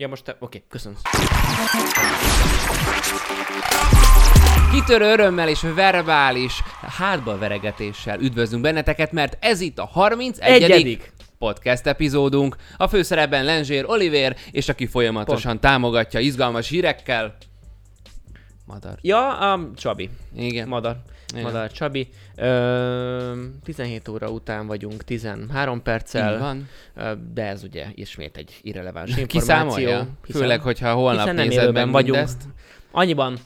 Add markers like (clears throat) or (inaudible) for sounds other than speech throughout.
Ja, most te... Oké, okay, köszönöm. Kitörő örömmel és verbális hátba veregetéssel üdvözlünk benneteket, mert ez itt a 31. Egyedik. podcast epizódunk. A főszerepben Lenzsér Oliver, és aki folyamatosan Pont. támogatja izgalmas hírekkel. Madar. Ja, a Csabi. Igen. Madar. Igen. Madar Csabi. Ö, 17 óra után vagyunk, 13 perccel. Így van. De ez ugye ismét egy irreleváns információ. Hiszen, Főleg, hogyha holnap hiszen nem nézed meg vagyunk. mindezt. Annyiban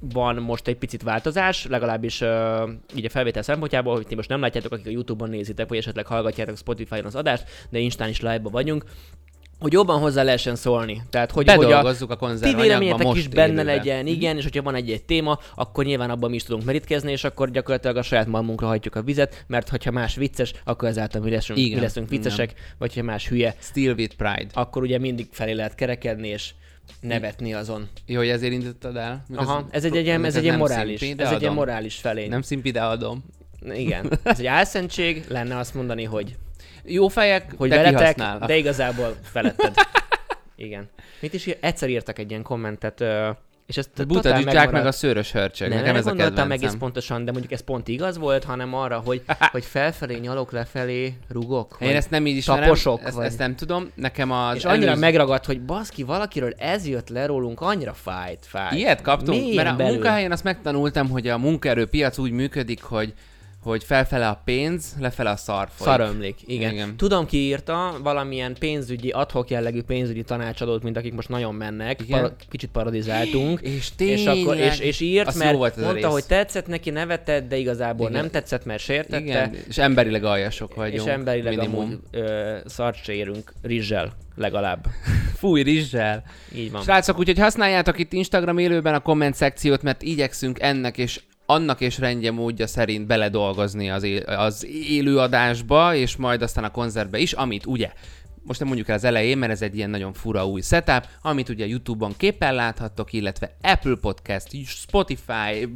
van most egy picit változás, legalábbis uh, így a felvétel szempontjából, hogy ti most nem látjátok, akik a YouTube-on nézitek, vagy esetleg hallgatjátok Spotify-on az adást, de Instán is live-ba vagyunk, hogy jobban hozzá lehessen szólni. Tehát, hogy, hogy a Bedolgozzuk a ti véleményetek is benne élőben. legyen, igen, és hogyha van egy-egy téma, akkor nyilván abban mi is tudunk merítkezni, és akkor gyakorlatilag a saját malmunkra hajtjuk a vizet, mert hogyha más vicces, akkor ezáltal mi leszünk, Igen, mi leszünk viccesek, vagy ha más hülye, Still with pride. akkor ugye mindig felé lehet kerekedni, és nevetni azon. Jó, hogy ezért indítottad el? Aha, ez egy, egy, ez egy ilyen morális, szimpi, ez egy ilyen morális felény. Nem szimpi, de adom. Igen, ez egy álszentség, lenne azt mondani, hogy, Jó fejek, hogy de veletek, kihasznál. de igazából feletted. (laughs) Igen. Mit is ír? Egyszer írtak egy ilyen kommentet, és ezt A buta dzsák meg a szőrös hörcsög. Nem, erre ez a gondoltam egész kedvencem. pontosan, de mondjuk ez pont igaz volt, hanem arra, hogy, (laughs) hogy felfelé nyalok, lefelé rugok. Én ezt nem így ismerem, taposok, ezt, vagy- ezt nem tudom. Nekem az és annyira megragadt, hogy baszki, valakiről ez jött le rólunk, annyira fájt, fájt. Ilyet kaptunk, Mélyen mert a belül. munkahelyen azt megtanultam, hogy a munkaerőpiac úgy működik, hogy hogy felfele a pénz, lefele a szar folyik. Szarömlik, igen. Igen. Tudom, ki írta, valamilyen pénzügyi, adhok jellegű pénzügyi tanácsadót, mint akik most nagyon mennek, Igen. para, kicsit paradizáltunk. És És, tényleg, akkor, és, és írt, az mert volt mondta, rész. hogy tetszett neki, nevetett, de igazából Igen. nem tetszett, mert sértette. Igen, és emberileg aljasok vagyunk. és emberileg minimum. amúgy ö, szart se érünk rizssel legalább. (laughs) Fúj rizssel. Így van. Srácok, úgyhogy használjátok itt Instagram élőben a komment szekciót, mert igyekszünk ennek és annak és rendje módja szerint beledolgozni az, él, az élőadásba, és majd aztán a koncertbe is, amit ugye most nem mondjuk el az elején, mert ez egy ilyen nagyon fura új setup, amit ugye YouTube-on képen láthattok, illetve Apple Podcast, Spotify,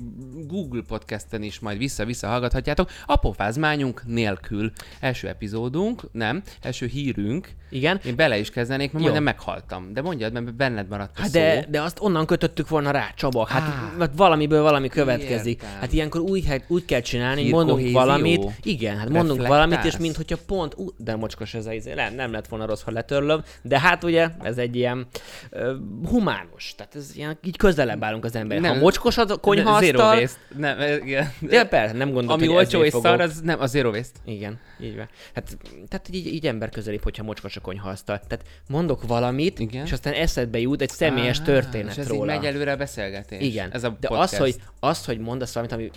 Google Podcasten is majd vissza-vissza hallgathatjátok, a pofázmányunk nélkül. Első epizódunk, nem, első hírünk, Igen. én bele is kezdenék, mert Jó. majdnem meghaltam. De mondjad, mert benned maradt a Hát szó. de, de azt onnan kötöttük volna rá, Csaba. Hát mert valamiből valami következik. Értem. Hát ilyenkor úgy, hát úgy kell csinálni, hogy mondunk valamit. Igen, hát mondunk Reflektálsz. valamit, és mint hogyha pont, ú, de mocskos ez a izé, nem, nem lett volna rossz, ha letörlöm, de hát ugye ez egy ilyen uh, humános, tehát ez ilyen, így közelebb állunk az ember. Ha Nem. mocskos a konyha Zero asztal, waste. Nem, igen. de persze, nem gondolom, Ami olcsó és fogok. szar, az nem, a zero waste. Igen, így van. Hát, tehát így, így ember közelibb, hogyha mocskos a konyhaasztal. Tehát mondok valamit, Igen. és aztán eszedbe jut egy személyes Á, történet és ez róla. így megy előre a beszélgetés. Igen. Ez a De az hogy, az, hogy mondasz valamit, ami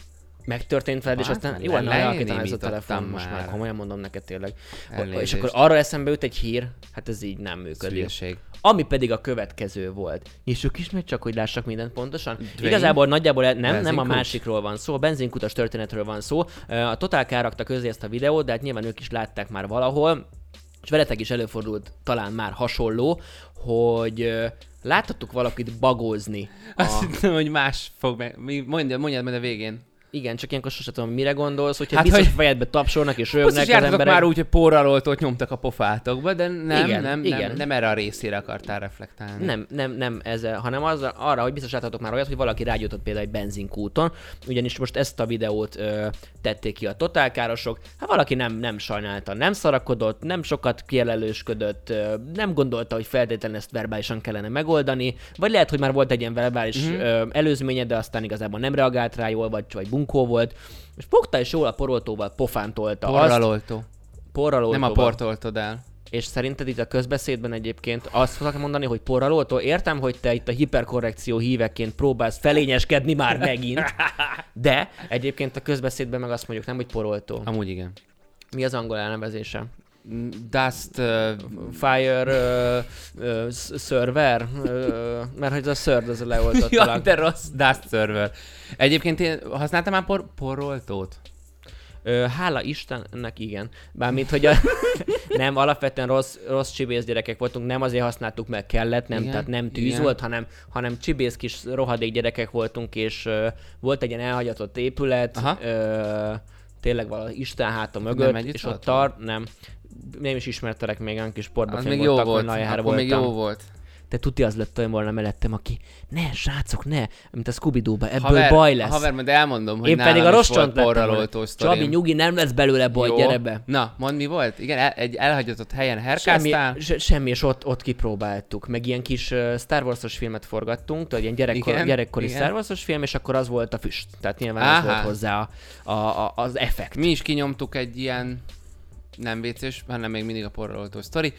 megtörtént veled, és Hát, aztán jó lenne lealakítani ez a telefon, most már. már komolyan mondom neked tényleg. És Elnézést. akkor arra eszembe jut egy hír, hát ez így nem működik. hülyeség. Ami pedig a következő volt. Nyissuk is meg csak, hogy lássak mindent pontosan. Dwayne? Igazából nagyjából nem, nem a másikról van szó, a benzinkutas történetről van szó. A Total Car rakta közé ezt a videót, de hát nyilván ők is látták már valahol, és veletek is előfordult talán már hasonló, hogy láthattuk valakit bagózni. Azt A... hittem, hogy más fog meg... Mondjad, mondjad majd a végén. Igen, csak ilyenkor sosem tudom, mire gondolsz, hogyha Hát, biztos hogy- fejedbe tapsolnak és rögnek az emberek. már úgy, hogy porraloltót nyomtak a pofátokba, de nem, Igen, nem, igen. nem, nem erre a részére akartál reflektálni. Nem, nem, nem ezzel, hanem az, arra, hogy biztos láthatok már olyat, hogy valaki rágyújtott például egy benzinkúton, ugyanis most ezt a videót ö, tették ki a totálkárosok. Hát valaki nem, nem sajnálta, nem szarakodott, nem sokat kielelősködött, ö, nem gondolta, hogy feltétlenül ezt verbálisan kellene megoldani, vagy lehet, hogy már volt egy ilyen verbális Mhm. mm-hmm. ö, előzménye, de aztán igazából nem reagált rá jól, vagy, vagy bunkó volt, és fogta és jól a poroltóval pofán tolta azt, Porraloltó. porraloltóval. Nem a port oltod el. És szerinted itt a közbeszédben egyébként azt fogok mondani, hogy porraloltó? Értem, hogy te itt a hiperkorrekció híveként próbálsz felényeskedni már megint, (laughs) de egyébként a közbeszédben meg azt mondjuk nem, hogy poroltó. Amúgy igen. Mi az angol elnevezése? Dust... Uh, Fire uh, uh, server? Uh, mert hogy a szörd az a leoltott ja, talán. de rossz. Dust server. Egyébként én használtam már por- porroltót? Ö, hála Istennek, igen. Bármint, hogy a... (laughs) nem, alapvetően rossz, rossz csibész gyerekek voltunk, nem azért használtuk meg kellett, nem, Igen, tehát nem tűz igen. volt, hanem, hanem csibész kis rohadék gyerekek voltunk, és ö, volt egy ilyen elhagyatott épület, Aha. ö, tényleg valahol Isten háta Nem mögött, együtt és ott tart, nem, nem is ismertelek még, olyan kis sportba Az fenn még jó volt. Akkor még voltam. jó volt. de tuti az lett olyan volna mellettem, aki ne, srácok, ne, mint a scooby ebből haver, baj lesz. Haver, majd elmondom, hogy Én pedig a rossz csont lettem. Csabi, nyugi, nem lesz belőle baj, Jó. gyere be. Na, mondd mi volt? Igen, el, egy elhagyatott helyen Semmi, herkáztál. se, semmi, és ott, ott kipróbáltuk. Meg ilyen kis uh, Star Wars-os filmet forgattunk, tudod, ilyen gyerekkor, Igen, gyerekkori igen. Star Wars-os film, és akkor az volt a füst. Tehát nyilván az Áhá. volt hozzá a, a, a, az effekt. Mi is kinyomtuk egy ilyen nem vécés, hanem még mindig a porral oltó sztori.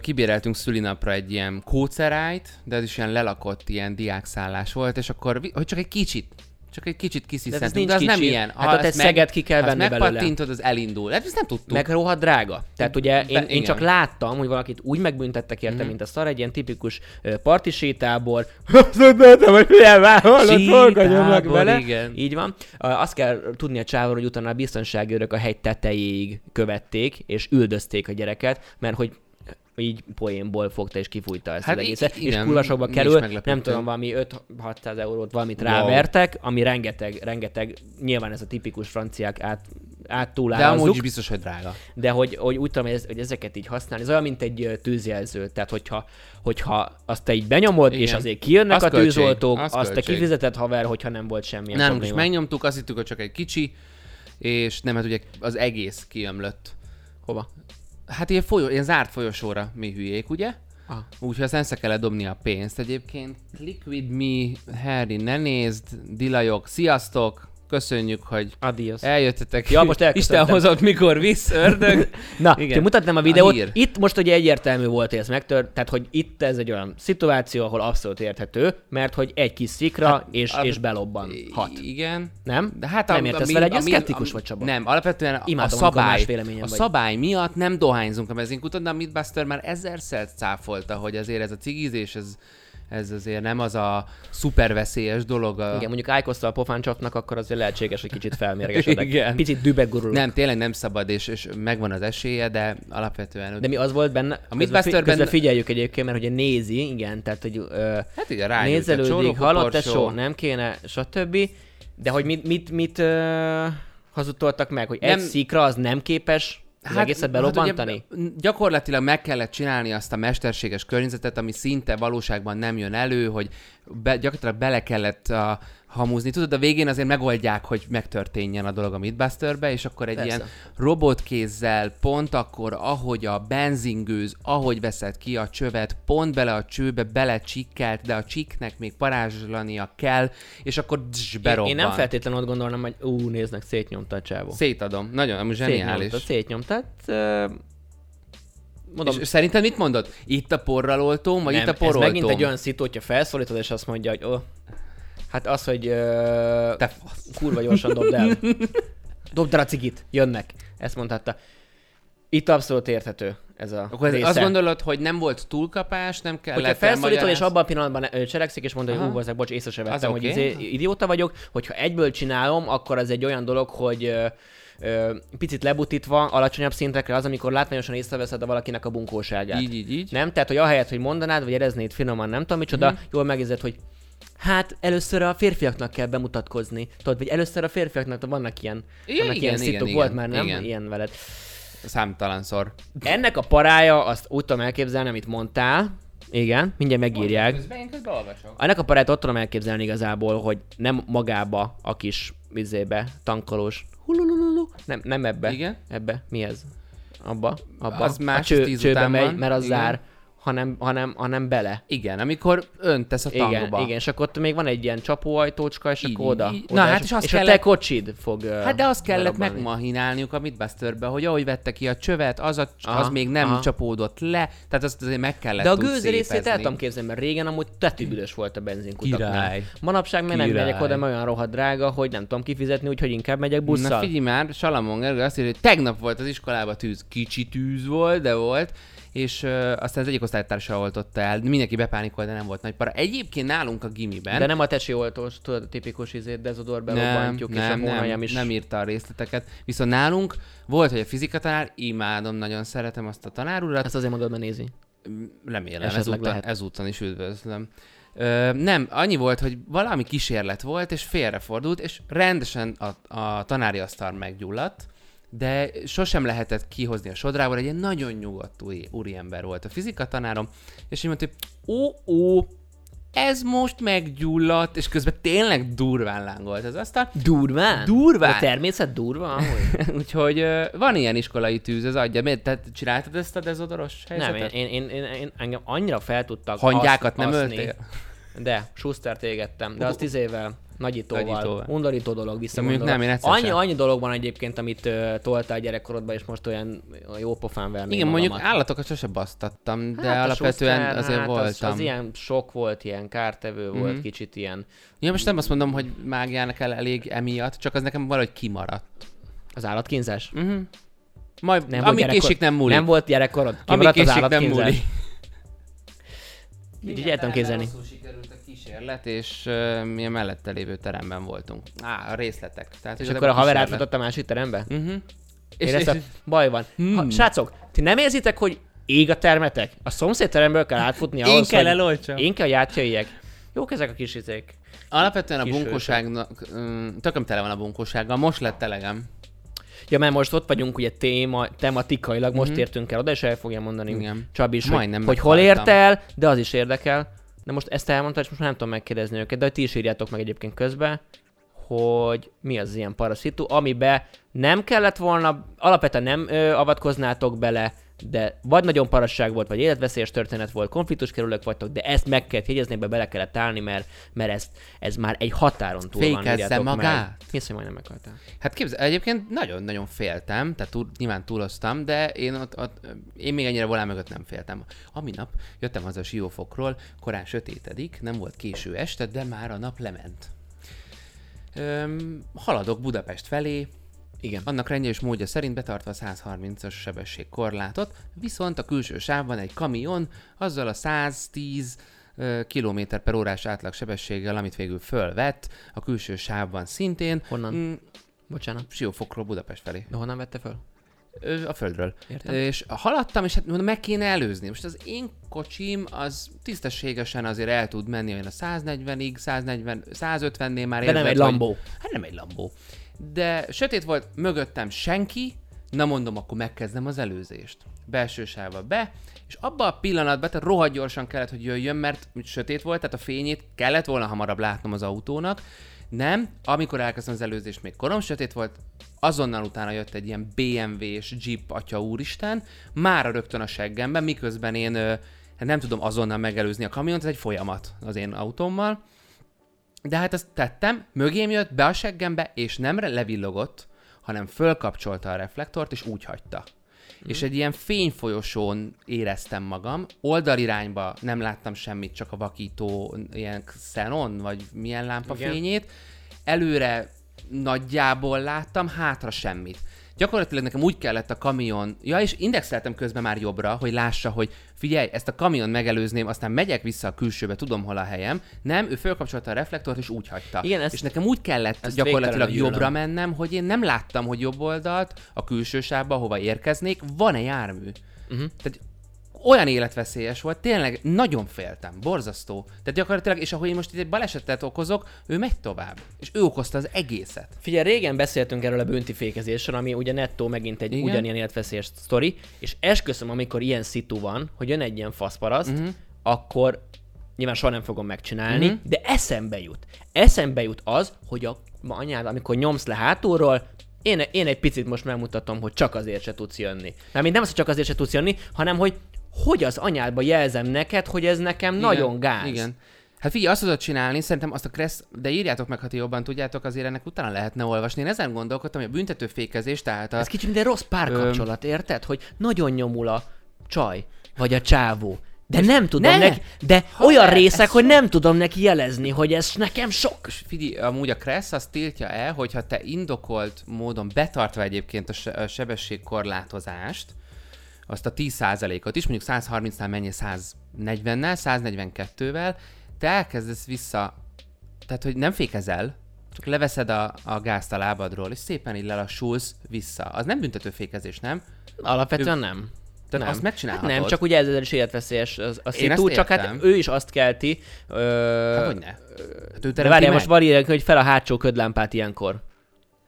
Kibéreltünk szülinapra egy ilyen kócerájt, de ez is ilyen lelakott ilyen diákszállás volt, és akkor, hogy csak egy kicsit, csak egy kicsit De ez kisziszentünk, de, az nem kicsi. ilyen. Hát ott egy ezt szeget ki kell ha venni belőle. megpattintod, az elindul. Hát ezt nem tudtuk. Meg rohadt drága. Tehát ugye én, én csak láttam, hogy valakit úgy megbüntettek érte, Mhm. mint a szar, egy ilyen tipikus partisétából. (laughs) Azt mondtam, hogy milyen Sétából, vele. igen. Így van. Azt kell tudni a csávon, hogy utána a biztonsági a hegy tetejéig követték, és üldözték a gyereket, mert hogy így poénból fogta és kifújta ezt Hát az egészet, és is kerül, nem tudom, valami 5-600 eurót valamit Wow. rávertek, ami rengeteg, rengeteg, nyilván ez a tipikus franciák át, de áttúlárazzuk. amúgy is biztos, hogy drága. De hogy, hogy úgy tudom, hogy, ez, hogy ezeket így használni, ez olyan, mint egy tűzjelző. Tehát, hogyha, hogyha azt te így benyomod, Igen. és azért kijönnek Az a költség, tűzoltók, az azt te kifizeted haver, hogyha nem volt semmilyen Nálunk is probléma. megnyomtuk, azt hittük, hogy csak egy kicsi, és nem, hát ugye az egész kiömlött. Hova? Hát ilyen, folyó, ilyen zárt folyosóra mi hülyék, ugye? Ah. Úgyhogy aztán össze kellett dobni a pénzt. Egyébként Liquid Me, Harry, ne nézd, dilajok, sziasztok! Köszönjük, hogy Adios. eljöttetek. Ja, most. Isten hozott, mikor visz, ördög. (laughs) Na, Igen. Mutatnám a videót. hír. itt most ugye egyértelmű volt, hogy ez megtört, tehát hogy itt ez egy olyan szituáció, ahol abszolút érthető, mert hogy egy kis szikra, hát, és, alap- és belobban. Hat. Igen. Nem? De hát Nem értesz vele, egy szkeptikus vagy, Csaba? Nem, alapvetően a, Imádom, a szabály, a szabály miatt nem dohányzunk a benzinkuton, de a Midbuster már ezerszer cáfolta, hogy azért ez a cigizés, ez, ez azért nem az a szuper veszélyes dolog. A... Igen, mondjuk ájkozta a pofáncsapnak, akkor azért lehetséges, hogy kicsit felmérgesedek. Igen. Picit dübegurulok. Nem, tényleg nem szabad, és, és megvan az esélye, de alapvetően... De mi az volt benne? A Mythbusterben- közben figyeljük egyébként, mert ugye nézi, igen, tehát hogy ö, Hát ugye a nézelődik, halott tesó, csóró, nem kéne, stb. De hogy mit, mit, mit ö, hazudtoltak meg, hogy egy Nem- szikra az nem képes az hát, egészet belobbantani? ugye gyakorlatilag meg kellett csinálni azt a mesterséges környezetet, ami szinte valóságban nem jön elő, hogy be, gyakorlatilag bele kellett uh, hamúzni. Tudod, a végén azért megoldják, hogy megtörténjen a dolog a Midbusterbe, és akkor egy Persze. ilyen robotkézzel pont akkor, ahogy a benzingőz, ahogy veszed ki a csövet, pont bele a csőbe belecsikkelt, de a csiknek még parázslania kell, és akkor dzs, én, berobban. én nem feltétlenül ott gondolnám, hogy ú, néznek, szétnyomta a csávó. Szétadom. Nagyon, amúgy zseniális. Szétnyomta, szétnyomta. Ö, mondom, És szerinted mit mondod? Itt a porral oltóm, vagy nem, itt a ez poroltóm? megint egy olyan szitu, hogyha felszólítod, és azt mondja, hogy oh, hát az, hogy ö, Te fasz. kurva gyorsan dobd el. (laughs) Dobd el a cigit, jönnek. Ezt mondhatta. Itt abszolút érthető ez a Akkor része. azt gondolod, hogy nem volt túlkapás, nem kellett Hogyha felszólítod, és abban a pillanatban cselekszik, és mondja, hogy ú, hozzák, bocs, észre se Az vettem, hogy oké. izé, idióta vagyok. Hogyha egyből csinálom, akkor az egy olyan dolog, hogy ö, ö, picit lebutítva, alacsonyabb szintekre az, amikor látványosan észreveszed a valakinek a bunkóságát. Így, így, így. Nem? Tehát, hogy ahelyett, hogy mondanád, vagy ereznéd finoman, nem tudom micsoda, Mhm. mm-hmm. jól megérzed, hogy hát először a férfiaknak kell bemutatkozni. Tudod, vagy először a férfiaknak vannak ilyen, Igen, vannak igen, ilyen igen, igen, volt már, nem? igen. Ilyen veled. Számtalanszor. Ennek a parája, azt úgy tudom elképzelni, amit mondtál. Igen, mindjárt megírják. Közben én közben olvasok. Ennek a paráját ott tudom elképzelni igazából, hogy nem magába a kis vizébe, tankolós, hululululu, nem, nem ebbe. Igen. Ebbe. Mi ez? Abba. Abba. Az más, a cső, tíz csőbe után megy, van. mert az Igen. zár, hanem, hanem, hanem bele. Igen, amikor öntesz a Igen, tankba. igen, és akkor ott még van egy ilyen csapóajtócska, és Így, akkor oda. így. oda Na, hát és, és azt és a te kellett- kocsid fog Hát de azt kellett berobbanni. megmahinálniuk a Midbusterbe, hogy ahogy vette ki a csövet, az, a, Aha, az még nem aha. csapódott le, tehát azt azért meg kellett De a gőző részét el tudom képzelni, mert régen amúgy tetűbüdös volt a benzinkutaknál. Király. Manapság már nem megyek oda, mert olyan rohadt drága, hogy nem tudom kifizetni, úgyhogy inkább megyek busszal. Na figyelj már, Salamon Gergő azt írja, hogy tegnap volt az iskolában tűz, kicsi tűz volt, de volt, és uh, aztán az egyik osztálytársa oltotta el, mindenki bepánikolt, de nem volt nagy para. Egyébként nálunk a gimiben, De nem a tesi oltós, tudod, a tipikus izét, dezodor belobbantjuk, és a nem, hónaljam nem, is. nem írta a részleteket. Viszont nálunk volt, hogy a fizika tanár, imádom, nagyon szeretem azt a tanárurat, Ezt azért mondod, mert nézi. remélem, Esetleg ezúttal, ezúttal is üdvözlöm. Ö, nem, annyi volt, hogy valami kísérlet volt, és félrefordult, és rendesen a, a tanári asztal meggyulladt, de sosem lehetett kihozni a sodrából, egy ilyen nagyon nyugodt úri, úriember volt a fizika tanárom, és így mondta, hogy ó, ó, ez most meggyulladt, és közben tényleg durván lángolt az asztal. Durván? Durván. A természet durva? Amúgy? (laughs) Úgyhogy van ilyen iskolai tűz, az adja. Miért? Tehát csináltad ezt a dezodoros Nem, helyzetet? én, én, én, én, engem annyira fel tudtak Hangyákat nem aszni. öltél? De, Schuster égettem, de az tíz évvel nagyítóval. Nagyítóval. Undorító dolog, visszagondolva. nem, én annyi, sem. annyi dolog van egyébként, amit uh, toltál gyerekkorodban, és most olyan jó pofán verni Igen, mondjuk állatokat sose basztattam, de Hát alapvetően Schuster, azért hát voltam. Az, az ilyen sok volt, ilyen kártevő volt, Mhm. kicsit ilyen. Ja, most nem azt mondom, hogy mágiának el elég emiatt, csak az nekem valahogy kimaradt. Az állatkínzás? Uh-huh. Majd, Nem nem ami gyerekkor- késik nem múlik. Nem volt gyerekkorod? ami Kimaradt az késik nem állatkínzás? múlik. Így el tudom képzelni. Sikerült kísérlet, és uh, mi a mellette lévő teremben voltunk. Á, a részletek. Tehát, És akkor a haver átfutott a másik terembe? Uh-huh. És, és, baj van. Hmm. Ha, srácok, ti nem érzitek, hogy ég a termetek? A szomszéd teremből kell átfutni Én ahhoz, kell hogy... elolcsam. Én kell, hogy átjöjjek. Jók ezek a kis izék. Alapvetően a bunkóságnak, um, tököm tele van a bunkósággal, most lett elegem. Ja, mert most ott vagyunk ugye téma, tematikailag, most mm-hmm. értünk el oda, és el fogja mondani. Igen. Csabi is, hogy, Majdnem hogy hol ért el, de az is érdekel. De most ezt elmondta, és most nem tudom megkérdezni őket, de hogy ti is írjátok meg egyébként közben, hogy mi az ilyen paraszitu, amibe nem kellett volna, alapvetően nem ö, avatkoznátok bele, de vagy nagyon parasság volt, vagy életveszélyes történet volt, konfliktus kerülők vagytok, de ezt meg kellett jegyezni, ebbe bele kellett állni, mert, mert ez, ez már egy határon túl van. Fékezze írjátok magát. Az, hogy majdnem meghaltál? Hát képzel, egyébként nagyon-nagyon féltem, tehát túl, nyilván túloztam, de én ott, ott, én még ennyire volán mögött nem féltem. Ami nap jöttem haza a siófokról, korán sötétedik, nem volt késő este, de már a nap lement. Öm, haladok Budapest felé, Igen. annak rendje és módja szerint betartva a 130-as sebességkorlátot, viszont a külső sávban egy kamion azzal a 110 km per órás átlag sebességgel, amit végül fölvett, a külső sávban szintén, Honnan? Mm, Bocsánat. Siófokról Budapest felé. De honnan vette föl? A földről. Értem. És haladtam, és hát mondom, meg kéne előzni. Most az én kocsim az tisztességesen azért el tud menni olyan a 140-ig, 140, 150-nél már De nem egy hogy- Lambó. Hát nem egy Lambó. De sötét volt, mögöttem senki, na mondom, akkor megkezdem az előzést. Belső sávba be, és abban a pillanatban, tehát rohadt gyorsan kellett, hogy jöjjön, mert sötét volt, tehát a fényét kellett volna hamarabb látnom az autónak. Nem, amikor elkezdtem az előzést, még korom sötét volt, azonnal utána jött egy ilyen BMW-s Jeep, atya úristen, mára rögtön a seggemben, miközben én hát nem tudom azonnal megelőzni a kamiont, ez egy folyamat az én autómmal. De hát ezt tettem, mögém jött be a seggembe, és nem levillogott, hanem fölkapcsolta a reflektort, és úgy hagyta. Mm. És egy ilyen fényfolyosón éreztem magam, oldalirányba nem láttam semmit, csak a vakító ilyen xenon, vagy milyen lámpa Igen. fényét. Előre nagyjából láttam, hátra semmit. Gyakorlatilag nekem úgy kellett a kamion, ja és indexeltem közben már jobbra, hogy lássa, hogy figyelj, ezt a kamion megelőzném, aztán megyek vissza a külsőbe, tudom hol a helyem. Nem, ő fölkapcsolta a reflektort és úgy hagyta. Igen, ezt- és nekem úgy kellett gyakorlatilag jobbra mennem, hogy én nem láttam, hogy jobb oldalt, a külső sávba, hova érkeznék, van-e jármű. Uh-huh. Tehát olyan életveszélyes volt, tényleg nagyon féltem, borzasztó. Tehát gyakorlatilag, és ahogy én most itt egy balesetet okozok, ő megy tovább. És ő okozta az egészet. Figyelj, régen beszéltünk erről a bünti fékezésről, ami ugye nettó megint egy Igen. Ugyanilyen életveszélyes sztori, és esküszöm, amikor ilyen szitu van, hogy jön egy ilyen faszparaszt, uh-huh. akkor nyilván soha nem fogom megcsinálni, uh-huh. de eszembe jut. Eszembe jut az, hogy a anyád, amikor nyomsz le hátulról, én, én egy picit most megmutatom, hogy csak azért se tudsz jönni. Nem, nem az, hogy csak azért se tudsz jönni, hanem hogy hogy az anyádba jelzem neked, hogy ez nekem igen, nagyon gáz. Igen. Hát figyelj, azt tudod csinálni, szerintem azt a kressz, de írjátok meg, ha ti jobban tudjátok, azért ennek utána lehetne olvasni. Én ezen gondolkodtam, hogy a büntetőfékezés, tehát a... Ez kicsit egy rossz párkapcsolat, érted? Hogy nagyon nyomul a csaj, vagy a csávó. De nem tudom ne! neki, de Ha olyan ne, részek, ez hogy nem tudom neki jelezni, hogy ez nekem sok. És figyelj, amúgy a Kressz azt tiltja el, hogyha te indokolt módon betartva egyébként a sebességkorlátozást, azt a 10%-ot is, mondjuk 130-nál menj 140-nel, 142-vel, te elkezdesz vissza, tehát hogy nem fékezel, csak leveszed a, a gázt a lábadról, és szépen így lelassulsz vissza. Az nem büntető fékezés, nem? Alapvetően nem. Tehát nem. azt megcsinálhatod. Hát nem, csak ugye ezzel is életveszélyes az, a Én ezt csak hát ő is azt kelti. Ö, Hát hogy ne? Hát ő de várjál, most van írják, hogy fel a hátsó ködlámpát ilyenkor.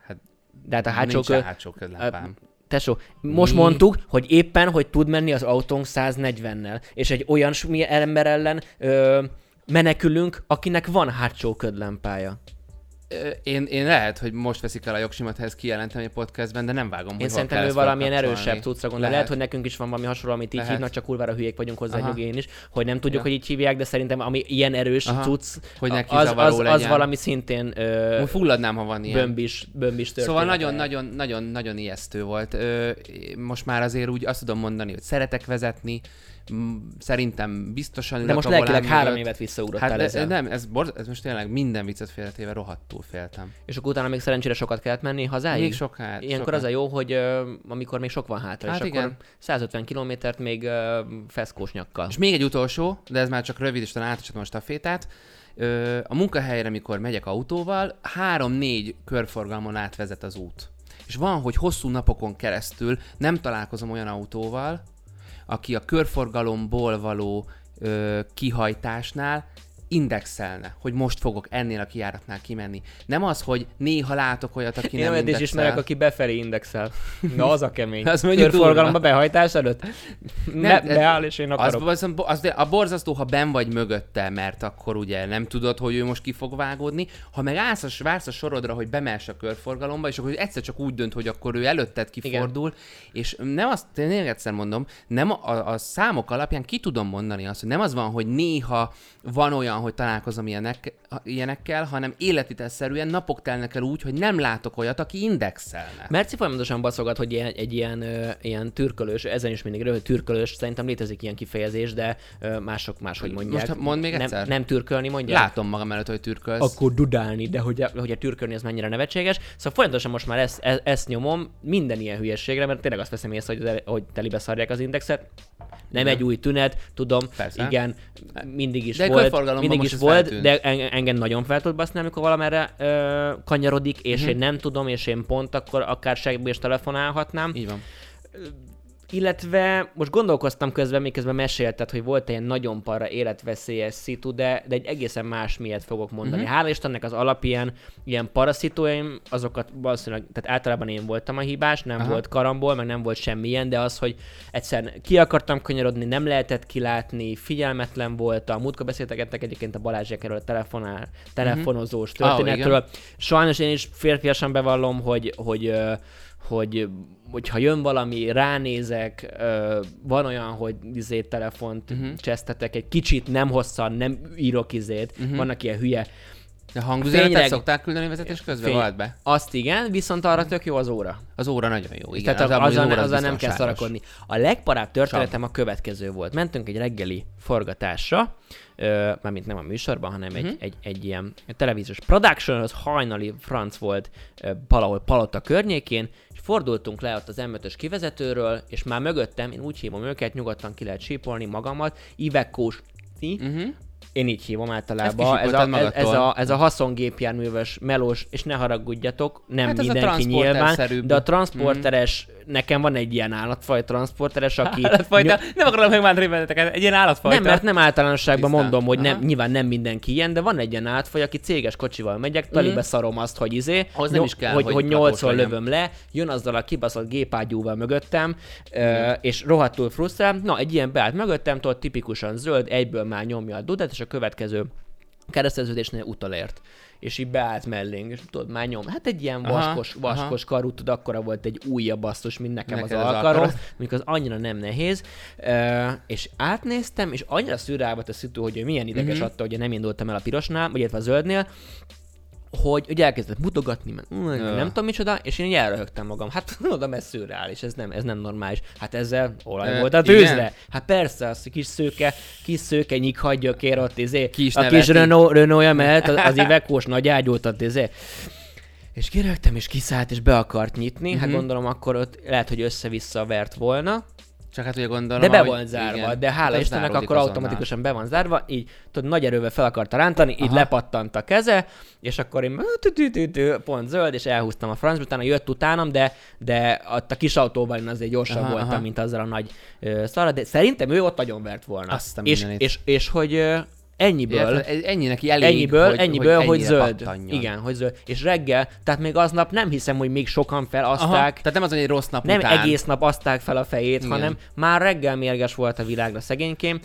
Hát De hát a hátsó Nincs köd... hátsó ködlámpám. Tesó, most Mi? mondtuk, hogy éppen, hogy tud menni az autónk 140-nel, és egy olyan ember ellen ö, menekülünk, akinek van hátsó ködlámpája. Én, én lehet, hogy most veszik el a jogsimat, ezt kijelentem egy podcastben, de nem vágom, hogy Én szerintem ő valamilyen erősebb cuccra gondol. Lehet. lehet, hogy nekünk is van valami hasonló, amit így Lehet. hívnak, csak kurvára hülyék vagyunk hozzá, Aha. én is, hogy nem tudjuk, Ja. hogy így hívják, de szerintem ami ilyen erős Aha. cucc, Hogy neki az, az, az valami szintén ö, Úgy fulladnám, ha van ilyen. bömbis, bömbis történet. Szóval nagyon-nagyon-nagyon-nagyon ijesztő volt. Ö, most már azért úgy azt tudom mondani, hogy szeretek vezetni, szerintem biztosan De most lelkileg három évet visszaugrottál Hát ezzel. nem, ez, borz, ez most tényleg minden viccet félretéve rohadtul féltem. És akkor utána még szerencsére sokat kellett menni hazáig? Még soká. Ilyenkor az a jó, hogy amikor még sok van hátra, Hát és igen. akkor 150 kilométert még ö, feszkós nyakkal. És még egy utolsó, de ez már csak rövid, és talán átcsatom a stafétát. Ö, a munkahelyre, amikor megyek autóval, három-négy körforgalmon átvezet az út. És van, hogy hosszú napokon keresztül nem találkozom olyan autóval, aki a körforgalomból való ö, kihajtásnál indexelne, hogy most fogok ennél a kijáratnál kimenni. Nem az, hogy néha látok olyat, aki Én nem olyat is indexel. ismerek, aki befelé indexel. Na, az a kemény. (laughs) Az mondjuk Körforgalomba behajtás előtt? Ne, Nem, ez- beáll, és én akarok. Az, az, az, a borzasztó, ha ben vagy mögötte, mert akkor ugye nem tudod, hogy ő most ki fog vágódni. Ha meg állsz a, vársz a sorodra, hogy bemelsz a körforgalomba, és akkor egyszer csak úgy dönt, hogy akkor ő előtted kifordul, és nem azt, tényleg egyszer mondom, nem a, a, számok alapján ki tudom mondani azt, hogy nem az van, hogy néha van olyan, hogy találkozom ilyenek, ilyenekkel, hanem életvitelszerűen napok telnek el úgy, hogy nem látok olyat, aki indexelne. Merci folyamatosan baszogat, hogy ilyen, egy ilyen, ö, ilyen türkölős, ezen is mindig rövid türkölős, szerintem létezik ilyen kifejezés, de ö, mások máshogy mondják. Most mondd még egyszer. Nem, nem türkölni mondják? Látom magam előtt, hogy türkölsz. akkor dudálni, de hogy, hogy a türkölni ez mennyire nevetséges. Szóval folyamatosan most már ezt, ezt, ezt nyomom minden ilyen hülyeségre, mert tényleg azt veszem észre, hogy, hogy telibe szarják az indexet. Nem Igen. egy új tünet, tudom, Persze. igen, mindig is De volt, mindig is volt, feltűnt. de en- engem nagyon fel tud baszni, amikor valamerre ö, kanyarodik, és Mhm. én nem tudom, és én pont akkor akár segből is telefonálhatnám. Így van. Illetve most gondolkoztam közben, miközben mesélted, hogy volt ilyen nagyon para életveszélyes szitu, de, de egy egészen más miért fogok mondani. Mhm. Uh-huh. Hála Istennek az alapján ilyen paraszituaim, azokat valószínűleg, tehát általában én voltam a hibás, nem Aha. Volt karamból, meg nem volt semmilyen, de az, hogy egyszer ki akartam kanyarodni, nem lehetett kilátni, figyelmetlen voltam, múltkor beszéltegettek egyébként a Balázsék erről a telefonál, telefonozós Ah, történetről. igen. Sajnos én is férfiasan bevallom, hogy, hogy, hogy hogyha jön valami, ránézek, ö, van olyan, hogy izét telefont uh-huh. csesztetek egy kicsit, nem hosszan, nem írok izét, uh-huh. vannak ilyen hülye. De hangüzenetet Fényreg- szokták küldeni vezetés közben? Fény- be. Azt igen, viszont arra tök jó az óra. Az óra nagyon jó. Igen, Tehát az az azzal, óra az azzal nem kell szarakodni. A legparább történetem a következő volt. Mentünk egy reggeli forgatásra, ö, mármint nem a műsorban, hanem egy, Mhm. egy, egy ilyen televíziós production, az hajnali franc volt ö, valahol Palota környékén, fordultunk le ott az M5-ös kivezetőről, és már mögöttem, én úgy hívom őket, nyugodtan ki lehet sípolni magamat, Ivekós Uh-huh. én így hívom általában. Ezt Ez a, ez, ez, a, ez a haszongépjárműves melós, és ne haragudjatok, nem Hát ez mindenki nyilván, de a transporteres, nekem van egy ilyen állatfaj transporteres, aki... Állatfajta, nyom- nem akarom megmondani benneteket, egy ilyen állatfajta. nem, mert nem általánosságban Tisztán. mondom, hogy nem, nyilván nem mindenki ilyen, de van egy ilyen állatfaj, aki céges kocsival megyek, talibe szarom azt, hogy izé, Ahhoz nem is kell, hogy, hogy legyen. lövöm le, jön azzal a kibaszott gépágyúval mögöttem, ö, és rohadtul frusztrál. Na, egy ilyen beállt mögöttem, tudod, tipikusan zöld, egyből már nyomja a dudát, és a következő kereszteződésnél utalért. És így beállt mellénk, és tudod, már nyom. Hát egy ilyen Aha, vaskos, aha. vaskos karú, tudod, akkora volt egy újabb basszus, mint nekem Neked az az alkarom, mondjuk az annyira nem nehéz. Uh, és átnéztem, és annyira szürreál volt a szitu, hogy milyen ideges Mhm. uh-huh. attól, hogy nem indultam el a pirosnál, vagy illetve a zöldnél, hogy, hogy elkezdett mutogatni, meg nem tudom micsoda, és én elröhögtem magam. Hát (laughs) mondom, ez szürreális, ez nem, ez nem normális. Hát ezzel olaj volt a tűzre. Hát persze, az kis szőke, kis szőke nyikhagyja kér ott izé. Ki is a kis. Renault, Renault-ja mellett az, az ivekós nagy ágyút ott izé. És kirögtem, és kiszállt, és be akart nyitni. Hát Mhm. gondolom, akkor ott lehet, hogy össze-vissza vert volna. Csak hát ugye gondolom, De be van zárva, igen, de hála hát Istennek akkor azonnal. automatikusan be van zárva, így tudod, nagy erővel fel akarta rántani, így Aha. lepattant a keze, és akkor én pont zöld, és elhúztam a francba, utána jött utánam, de, de ott a kis autóval én azért gyorsabb Aha, voltam, aha. mint azzal a nagy szarra, de szerintem ő ott nagyon vert volna. Azt és, mindenit. és, és, hogy ennyiből, Érted? Ennyi neki elég, ennyiből, hogy, ennyiből, hogy, hogy zöld. pattanjon. Igen, hogy zöld. És reggel, tehát még aznap nem hiszem, hogy még sokan Aha, felaszták, tehát nem az, hogy egy rossz nap nem után. egész nap aszták fel a fejét, Igen. hanem már reggel mérges volt a világra szegénykém.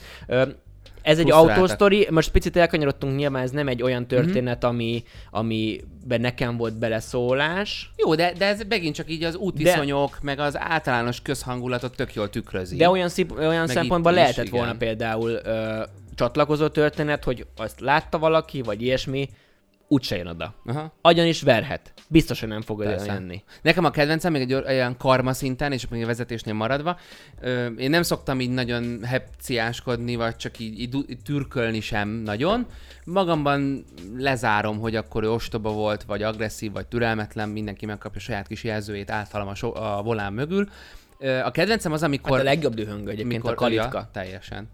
Ez egy autósztori, most picit elkanyarodtunk, nyilván ez nem egy olyan Mhm. történet, ami, amiben nekem volt beleszólás, Jó, de, de ez megint csak így az útviszonyok, meg az általános közhangulatot tök jól tükrözi. de olyan, szip, olyan szempontból is, lehetett igen. volna például ö, csatlakozó történet, hogy azt látta valaki, vagy ilyesmi, úgyse jön oda. Aha. Agyon is verhet. Biztos, hogy nem fog oda jönni. Nekem a kedvencem, még egy olyan karma szinten, és még a vezetésnél maradva, ö, én nem szoktam így nagyon hepciáskodni, vagy csak így, így, így türkölni sem nagyon. Magamban lezárom, hogy akkor ő ostoba volt, vagy agresszív, vagy türelmetlen, mindenki megkapja saját kis jelzőjét általam a, so- a volán mögül. A kedvencem az, amikor... Hát a legjobb dühöngő egyébként a kalitka. Ja, teljesen.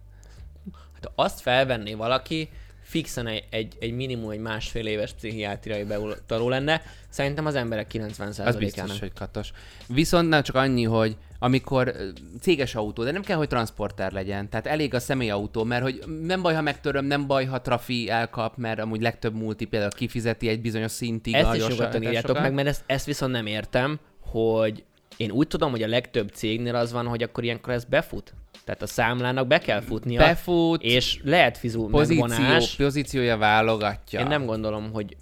Ha azt felvenné valaki, fixen egy, egy, egy minimum egy másfél éves pszichiátriai beutaló lenne, szerintem az emberek 90%-ának. Az biztos, hogy katos. Viszont nem csak annyi, hogy amikor céges autó, de nem kell, hogy transporter legyen. Tehát elég a személyautó, mert hogy nem baj, ha megtöröm, nem baj, ha trafi elkap, mert amúgy legtöbb multi például kifizeti egy bizonyos szintig Ezt is nyugodtan írjátok meg, mert ezt, ezt viszont nem értem, hogy én úgy tudom, hogy a legtöbb cégnél az van, hogy akkor ilyenkor ez befut. Tehát a számlának be kell futnia, Befut, és lehet fizú pozíció, megvonás. pozíciója válogatja, Én nem gondolom, hogy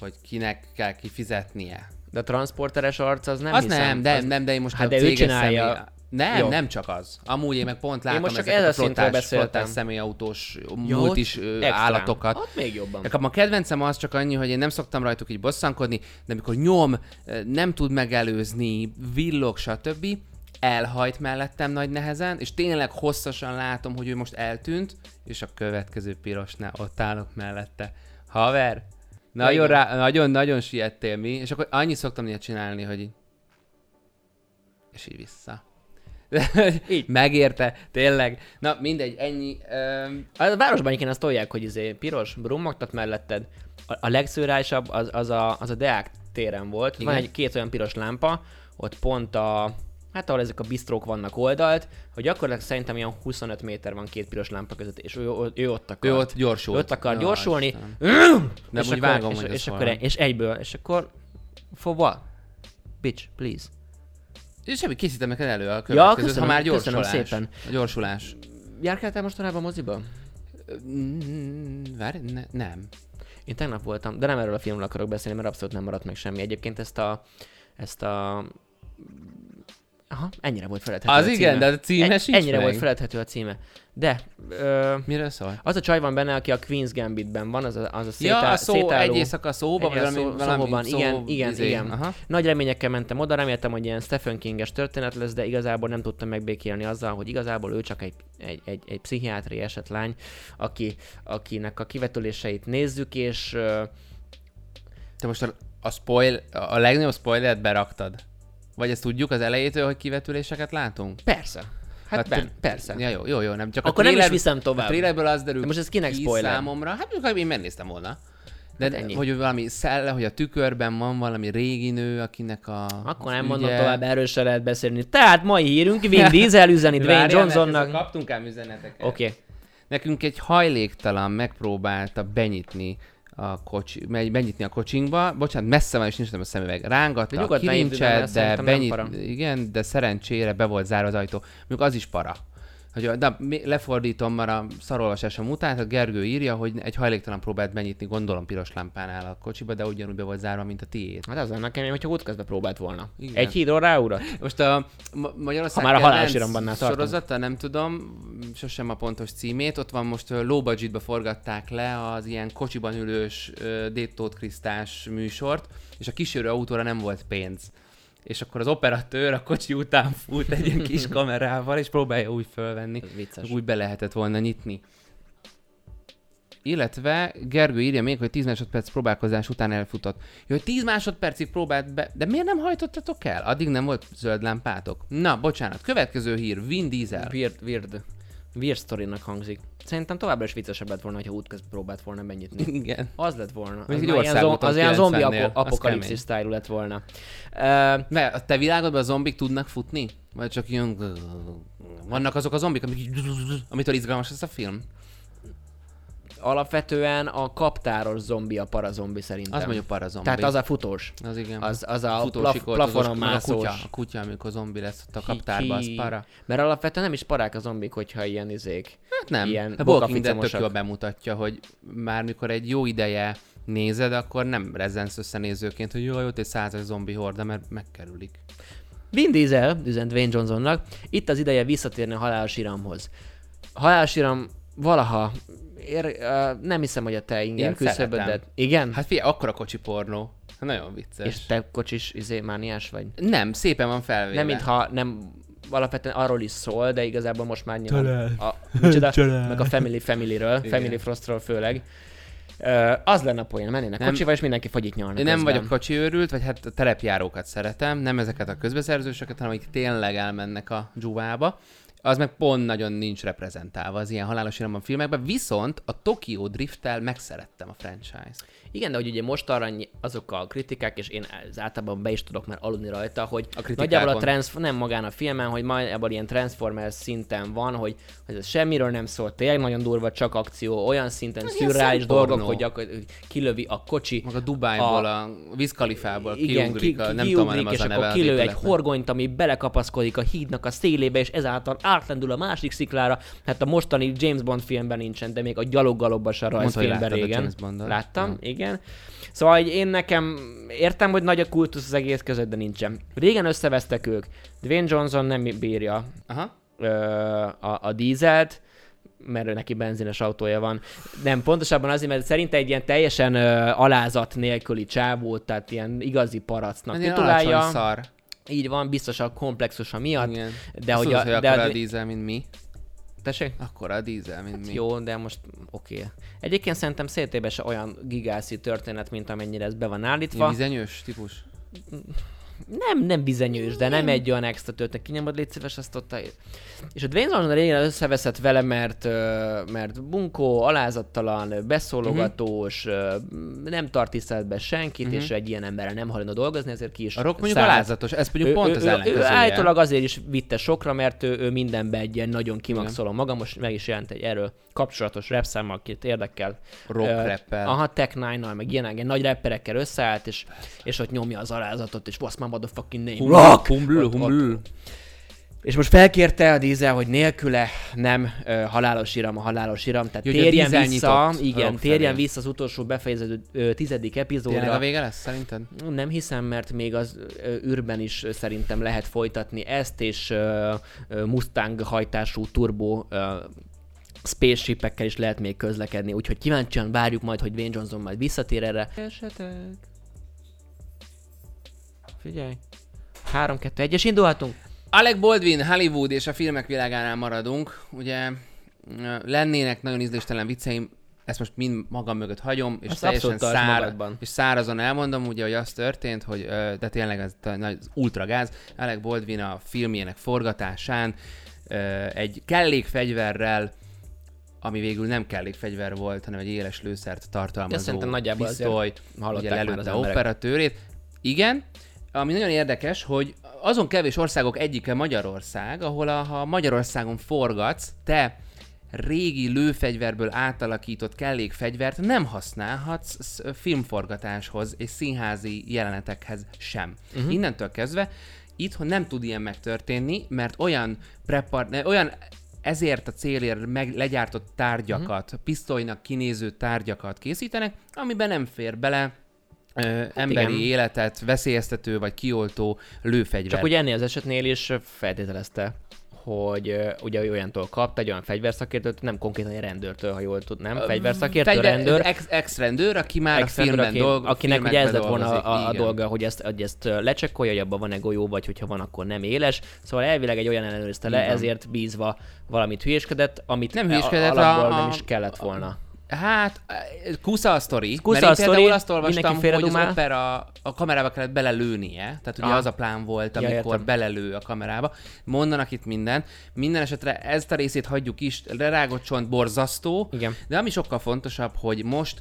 hogy kinek kell kifizetnie. de a transporteres arc az nem az hiszem. nem, de, az... nem, de én most Hát a de ő csinálja. Személy... Nem, Jó. nem csak az. Amúgy én meg pont látom most csak ezeket ez a flottás, beszéltem. flottás személyautós Ja, múlt ott is ö, extrán. állatokat. Ott még jobban. Nekem a kedvencem az csak annyi, hogy én nem szoktam rajtuk így bosszankodni, de amikor nyom, nem tud megelőzni, villog, stb., elhajt mellettem nagy nehezen, és tényleg hosszasan látom, hogy ő most eltűnt, és a következő pirosnál ott állok mellette. Haver, nagyon, rá, nagyon, nagyon siettél mi, és akkor annyit szoktam ilyet csinálni, hogy így... És így vissza. Így. (laughs) Megérte, tényleg. Na, mindegy, ennyi. Öm, A városban egyébként azt tolják, hogy izé piros brummogtat melletted. A, a legszőrálisabb az, az, a, az a Deák téren volt. Igen. Van egy két olyan piros lámpa, ott pont a, hát ahol ezek a bistrók vannak oldalt, hogy gyakorlatilag szerintem ilyen 25 méter van két piros lámpa között, és ő, ő, ő ott akar. ő ott gyorsult. Ő ott akar Ja, gyorsulni. De (clears throat) és úgy akkor, vágom, és, és, akkor, és egyből, és akkor for what? Bitch, please. És semmi, készítem neked elő a következőt, köszönöm, ha már köszönöm gyorsulás. szépen. A gyorsulás. Járkáltál mostanában moziba? Mm, Várj, ne, nem. Én tegnap voltam, de nem erről a filmről akarok beszélni, mert abszolút nem maradt meg semmi. Egyébként ezt a... Ezt a... Aha, ennyire volt feledhető Az a igen, címe. de a címe Egy- sincs Ennyire meg. volt feledhető a címe. De, ö, Miről szól? az a csaj van benne, aki a Queen's Gambitben van, az a, az a Ja, szétá, a szó, szétálló... egy éjszaka szóba, Egy valami, szó- valami szóban, szó, igen, igen, izé. igen. Aha. Nagy reményekkel mentem oda, reméltem, hogy ilyen Stephen Kinges történet lesz, de igazából nem tudtam megbékélni azzal, hogy igazából ő csak egy, egy, egy, egy pszichiátri esetlány, aki, akinek a kivetüléseit nézzük, és ö, Te most a, a, spoil, a legnagyobb spoilert beraktad? Vagy ezt tudjuk az elejétől, hogy kivetüléseket látunk? persze. Hát ben, persze. Ja, jó, jó, jó, nem csak Akkor a nem is trailer, viszem A tovább. trailerből az derül De most ez kinek ki spoiler? számomra. Hát mondjuk, én megnéztem volna. De Hát hát ennyi. hogy valami szelle, hogy a tükörben van valami régi nő, akinek a Akkor nem mondom ügye- tovább, erről se lehet beszélni. Tehát mai hírünk, Vin (laughs) Diesel üzeni Dwayne Johnsonnak. Kaptunk ám üzeneteket. Oké. Okay. Nekünk egy hajléktalan megpróbálta benyitni a kocsi, megy- benyitni a kocsinkba. Bocsánat, messze van és nincs nem a szemüveg. Rángatta a kilincset, de benyit, igen, de szerencsére be volt zárva az ajtó. Mondjuk az is para. Hogy, de lefordítom már a szarolvasásom után, a Gergő írja, hogy egy hajléktalan próbált benyitni, gondolom piros lámpánál a kocsiba, de ugyanúgy be volt zárva, mint a tiéd. Hát az lenne kemény, hogyha útközben próbált volna. Igen. Egy hídról ráurat? Most a Ma- Magyarország Ha már a tartunk. sorozata, nem tudom, sosem a pontos címét, ott van most low budgetbe forgatták le az ilyen kocsiban ülős Détót Krisztás műsort, és a kísérő autóra nem volt pénz. És akkor az operatőr a kocsi után fut egy ilyen kis (laughs) kamerával, és próbálja úgy fölvenni. Ez vicces. Úgy be lehetett volna nyitni. Illetve Gergő írja még, hogy 10 másodperc próbálkozás után elfutott. Jó, hogy 10 másodpercig próbált be, de miért nem hajtottatok el? Addig nem volt zöld lámpátok. Na, bocsánat, következő hír, Vin Diesel. Weird, weird. Weird story-nak hangzik. Szerintem továbbra is viccesebb lett volna, ha útközben próbált volna benyitni. Igen. Az lett volna. Az, Még egy már ilyen, zom, az ilyen zombi 90-nél. apo- Az apokalipszis style lett volna. Uh, Mert a te világodban a zombik tudnak futni? Vagy csak ilyen... Vannak azok a zombik, amik... Amitől izgalmas ez a film? Alapvetően a kaptáros zombi a parazombi szerintem. Az mondjuk parazombi. Tehát az a futós. Az igen. Az, az a plaf, Futósikoltozós, plafonon a kutya, a kutya, amikor zombi lesz ott a kaptárba, az para. Mert alapvetően nem is parák a zombik, hogyha ilyen izék. Hát nem. Ilyen a Walking Dead tök jól bemutatja, hogy már mikor egy jó ideje nézed, akkor nem rezensz összenézőként, hogy jó, ott egy százas zombi horda, mert megkerülik. Vin Diesel, üzent Dwayne Johnsonnak, itt az ideje visszatérni a halálos iramhoz. Halálos iram valaha, ér, uh, nem hiszem, hogy a te inger küszöbödet. Igen? Hát figyelj, akkora kocsi pornó. Nagyon vicces. És te kocsis izé, mániás vagy? Nem, szépen van felvéve. Nem, mintha nem alapvetően arról is szól, de igazából most már nyilván a, micsoda, (laughs) meg a Family Family-ről, Igen. Family Frostról főleg. Uh, az lenne a poén, mennének Nem. kocsival, és mindenki fagyit nyalna Én nem közben. vagyok kocsi őrült, vagy hát a terepjárókat szeretem, nem ezeket a közbeszerzősöket, hanem akik tényleg elmennek a dzsúvába. Az meg pont nagyon nincs reprezentálva az ilyen halálos iramban filmekben, viszont a Tokyo Drift-tel megszerettem a franchise. Igen, de hogy ugye most arra azok a kritikák, és én ez általában be is tudok már aludni rajta, hogy A nagyjából a trans, nem magán a filmen, hogy majd ebből ilyen Transformers szinten van, hogy, hogy ez semmiről nem szól, tényleg nagyon durva, csak akció, olyan szinten szürreális dolgok, hogy gyakorlatilag kilövi a kocsi, Maga Dubájból, a, a Wiz Khalifából igen, ki, kiugrik, ki, a, nem tudom, kiugrik, az és a akkor neve az kilő egy horgonyt, ami belekapaszkodik a hídnak a szélébe, és ezáltal átlendül a másik sziklára. Hát a mostani James Bond filmben nincsen, de még a gyaloggalobban se rajzfilmben régen. Láttam, igen. Szóval hogy én nekem értem, hogy nagy a kultusz az egész között, de nincsen. Régen összevesztek ők. Dwayne Johnson nem bírja Aha. ö, a, a dízelt, mert neki benzines autója van. Nem, pontosabban azért, mert szerinte egy ilyen teljesen ö, alázat nélküli csávót, tehát ilyen igazi paracnak titulálja. szar. Így van, biztos a komplexusa miatt. Igen. De Azt hogy a, hogy de a, a dízel, mint mi. Tessék? Akkora a dízel, mint mi. Jó, de most oké. Okay. Egyébként szerintem szétében se olyan gigászi történet, mint amennyire ez be van Ilyen állítva. vizenyős típus. Nem, nem bizenyős, de nem egy olyan extra történet. Kinyomod, légy szíves, azt ott a... És a Dwayne Johnson régen összeveszett vele, mert, mert bunkó, alázattalan, beszólogatós, uh-huh. nem tart tiszteletbe senkit, uh-huh. és egy ilyen emberrel nem hajlandó dolgozni, ezért ki is A rock mondjuk szállt. alázatos, ez mondjuk pont ő, az ő, ő, ő ellenkezője. állítólag azért is vitte sokra, mert ő, ő mindenben egy ilyen nagyon kimaxoló maga, most meg is jelent egy erről kapcsolatos rapszámmal, akit érdekel. Rock Ö, rappel. Aha, Tech Nine-nal, meg ilyen, ilyen nagy rapperekkel összeállt, és, és ott nyomja az alázatot, és what's my motherfucking name? Rock! Ott- humblő. És most felkérte a Diesel, hogy nélküle nem ö, halálos iram a halálos iram, tehát Jó, térjen vissza, igen, térjen felé. vissza az utolsó befejeződő ö, tizedik epizódra. Tényleg a vége lesz, szerinted? Nem hiszem, mert még az ö, űrben is szerintem lehet folytatni ezt, és ö, ö, Mustang hajtású turbo ö, spaceshipekkel is lehet még közlekedni, úgyhogy kíváncsian várjuk majd, hogy Dwayne Johnson majd visszatér erre. Esetek. Figyelj. 3, 2, 1 és indulhatunk. Alec Baldwin, Hollywood és a filmek világánál maradunk. Ugye lennének nagyon ízléstelen vicceim, ezt most mind magam mögött hagyom, és Azt teljesen abszolút tartsd szár, magadban. és szárazon elmondom, ugye, hogy az történt, hogy de tényleg ez nagy ultra gáz. Alec Baldwin a filmjének forgatásán egy kellékfegyverrel ami végül nem kellékfegyver volt, hanem egy éles lőszert tartalmazó szerintem nagyjából pisztoly, ugye lelőtte operatőrét. Igen, ami nagyon érdekes, hogy azon kevés országok egyike Magyarország, ahol a, ha Magyarországon forgatsz, te régi lőfegyverből átalakított kellékfegyvert nem használhatsz sz- filmforgatáshoz és színházi jelenetekhez sem. Uh-huh. Innentől kezdve itthon nem tud ilyen megtörténni, mert olyan prepar, olyan ezért a célért meg legyártott tárgyakat, uh-huh. pisztolynak kinéző tárgyakat készítenek, amiben nem fér bele ö, emberi igen. életet veszélyeztető vagy kioltó lőfegyver. Csak ugye ennél az esetnél is feltételezte, hogy ugye olyantól kapta, egy olyan fegyverszakértőt, nem konkrétan egy rendőrtől, ha jól tud, nem? Fegyverszakértő, Fegyver- rendőr, Ex, ex-rendőr, aki már a filmben aki, dolg, akinek ugye ez lett volna a, a, a dolga, hogy ezt, hogy ezt lecsekkolja, hogy abban van-e golyó, vagy hogyha van, akkor nem éles. Szóval elvileg egy olyan ellenőrizte le, ezért bízva valamit hülyéskedett, amit Nem a- hülyéskedett, alapból a- nem a- is kellett volna. Hát, kusza a sztori. Kusza mert a például sztori, azt olvastam, hogy az opera a kamerába kellett belelőnie. Tehát ugye Aha. az a plán volt, Ja, amikor értem. belelő a kamerába. Mondanak itt minden. Minden esetre ezt a részét hagyjuk is. Lerágott csont borzasztó. Igen. De ami sokkal fontosabb, hogy most